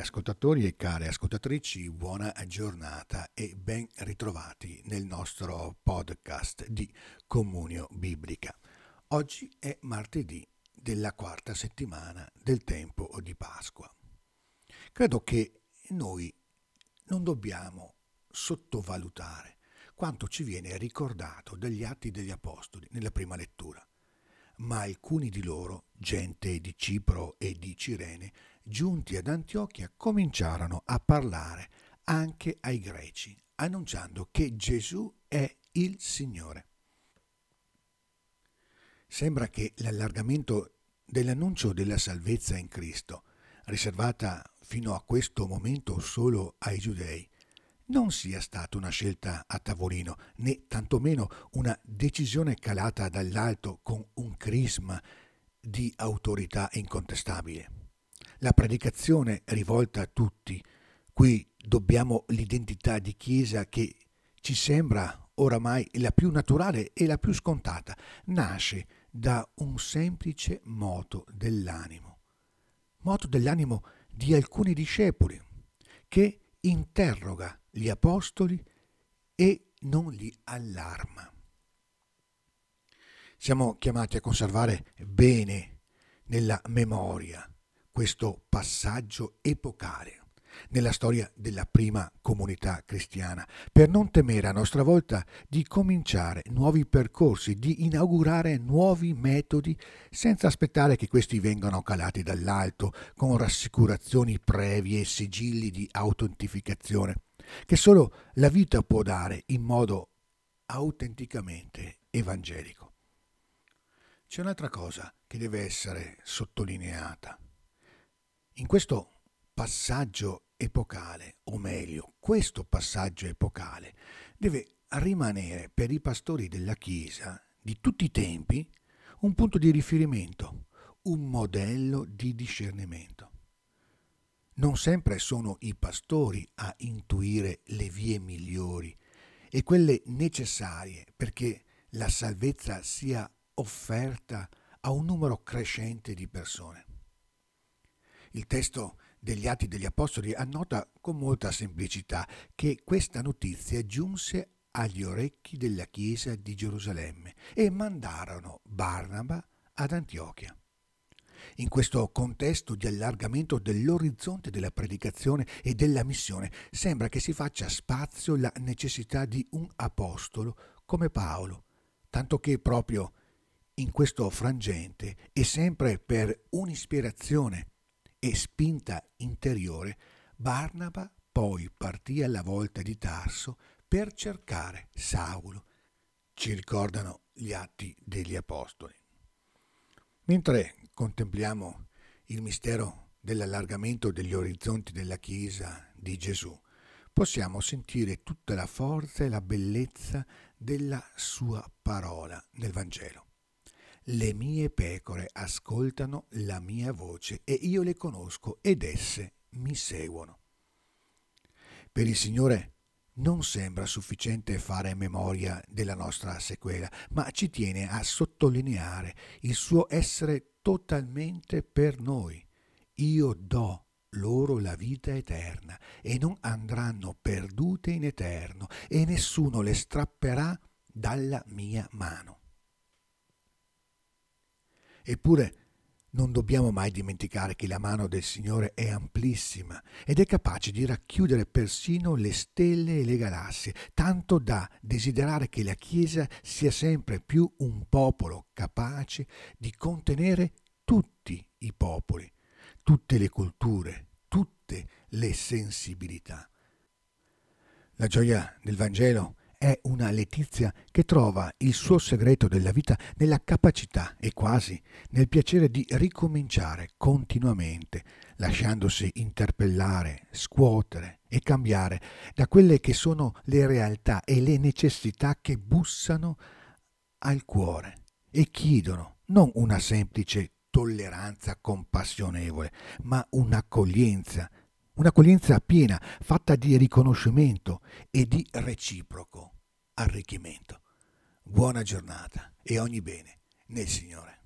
ascoltatori e care ascoltatrici, buona giornata e ben ritrovati nel nostro podcast di Comunio Biblica. Oggi è martedì della quarta settimana del tempo di Pasqua. Credo che noi non dobbiamo sottovalutare quanto ci viene ricordato dagli atti degli Apostoli nella prima lettura ma alcuni di loro, gente di Cipro e di Cirene, giunti ad Antiochia, cominciarono a parlare anche ai greci, annunciando che Gesù è il Signore. Sembra che l'allargamento dell'annuncio della salvezza in Cristo, riservata fino a questo momento solo ai giudei, non sia stata una scelta a tavolino, né tantomeno una decisione calata dall'alto con un crisma di autorità incontestabile. La predicazione rivolta a tutti, qui dobbiamo l'identità di Chiesa che ci sembra oramai la più naturale e la più scontata, nasce da un semplice moto dell'animo, moto dell'animo di alcuni discepoli, che interroga gli apostoli e non li allarma. Siamo chiamati a conservare bene nella memoria questo passaggio epocale nella storia della prima comunità cristiana, per non temere a nostra volta di cominciare nuovi percorsi, di inaugurare nuovi metodi senza aspettare che questi vengano calati dall'alto con rassicurazioni previe e sigilli di autentificazione che solo la vita può dare in modo autenticamente evangelico. C'è un'altra cosa che deve essere sottolineata. In questo passaggio epocale, o meglio, questo passaggio epocale deve rimanere per i pastori della Chiesa di tutti i tempi un punto di riferimento, un modello di discernimento. Non sempre sono i pastori a intuire le vie migliori e quelle necessarie perché la salvezza sia offerta a un numero crescente di persone. Il testo degli Atti degli Apostoli annota con molta semplicità che questa notizia giunse agli orecchi della Chiesa di Gerusalemme e mandarono Barnaba ad Antiochia. In questo contesto di allargamento dell'orizzonte della predicazione e della missione sembra che si faccia spazio la necessità di un apostolo come Paolo, tanto che proprio in questo frangente e sempre per un'ispirazione e spinta interiore, Barnaba poi partì alla volta di Tarso per cercare Saulo. Ci ricordano gli atti degli Apostoli. Mentre contempliamo il mistero dell'allargamento degli orizzonti della Chiesa di Gesù, possiamo sentire tutta la forza e la bellezza della sua parola nel Vangelo. Le mie pecore ascoltano la mia voce e io le conosco ed esse mi seguono. Per il Signore non sembra sufficiente fare memoria della nostra sequela, ma ci tiene a sottolineare il suo essere totalmente per noi. Io do loro la vita eterna e non andranno perdute in eterno e nessuno le strapperà dalla mia mano. Eppure non dobbiamo mai dimenticare che la mano del Signore è amplissima ed è capace di racchiudere persino le stelle e le galassie, tanto da desiderare che la Chiesa sia sempre più un popolo capace di contenere tutti i popoli, tutte le culture, tutte le sensibilità. La gioia del Vangelo è una letizia che trova il suo segreto della vita nella capacità e quasi nel piacere di ricominciare continuamente, lasciandosi interpellare, scuotere e cambiare da quelle che sono le realtà e le necessità che bussano al cuore e chiedono non una semplice tolleranza compassionevole, ma un'accoglienza Un'accoglienza piena, fatta di riconoscimento e di reciproco arricchimento. Buona giornata e ogni bene nel Signore.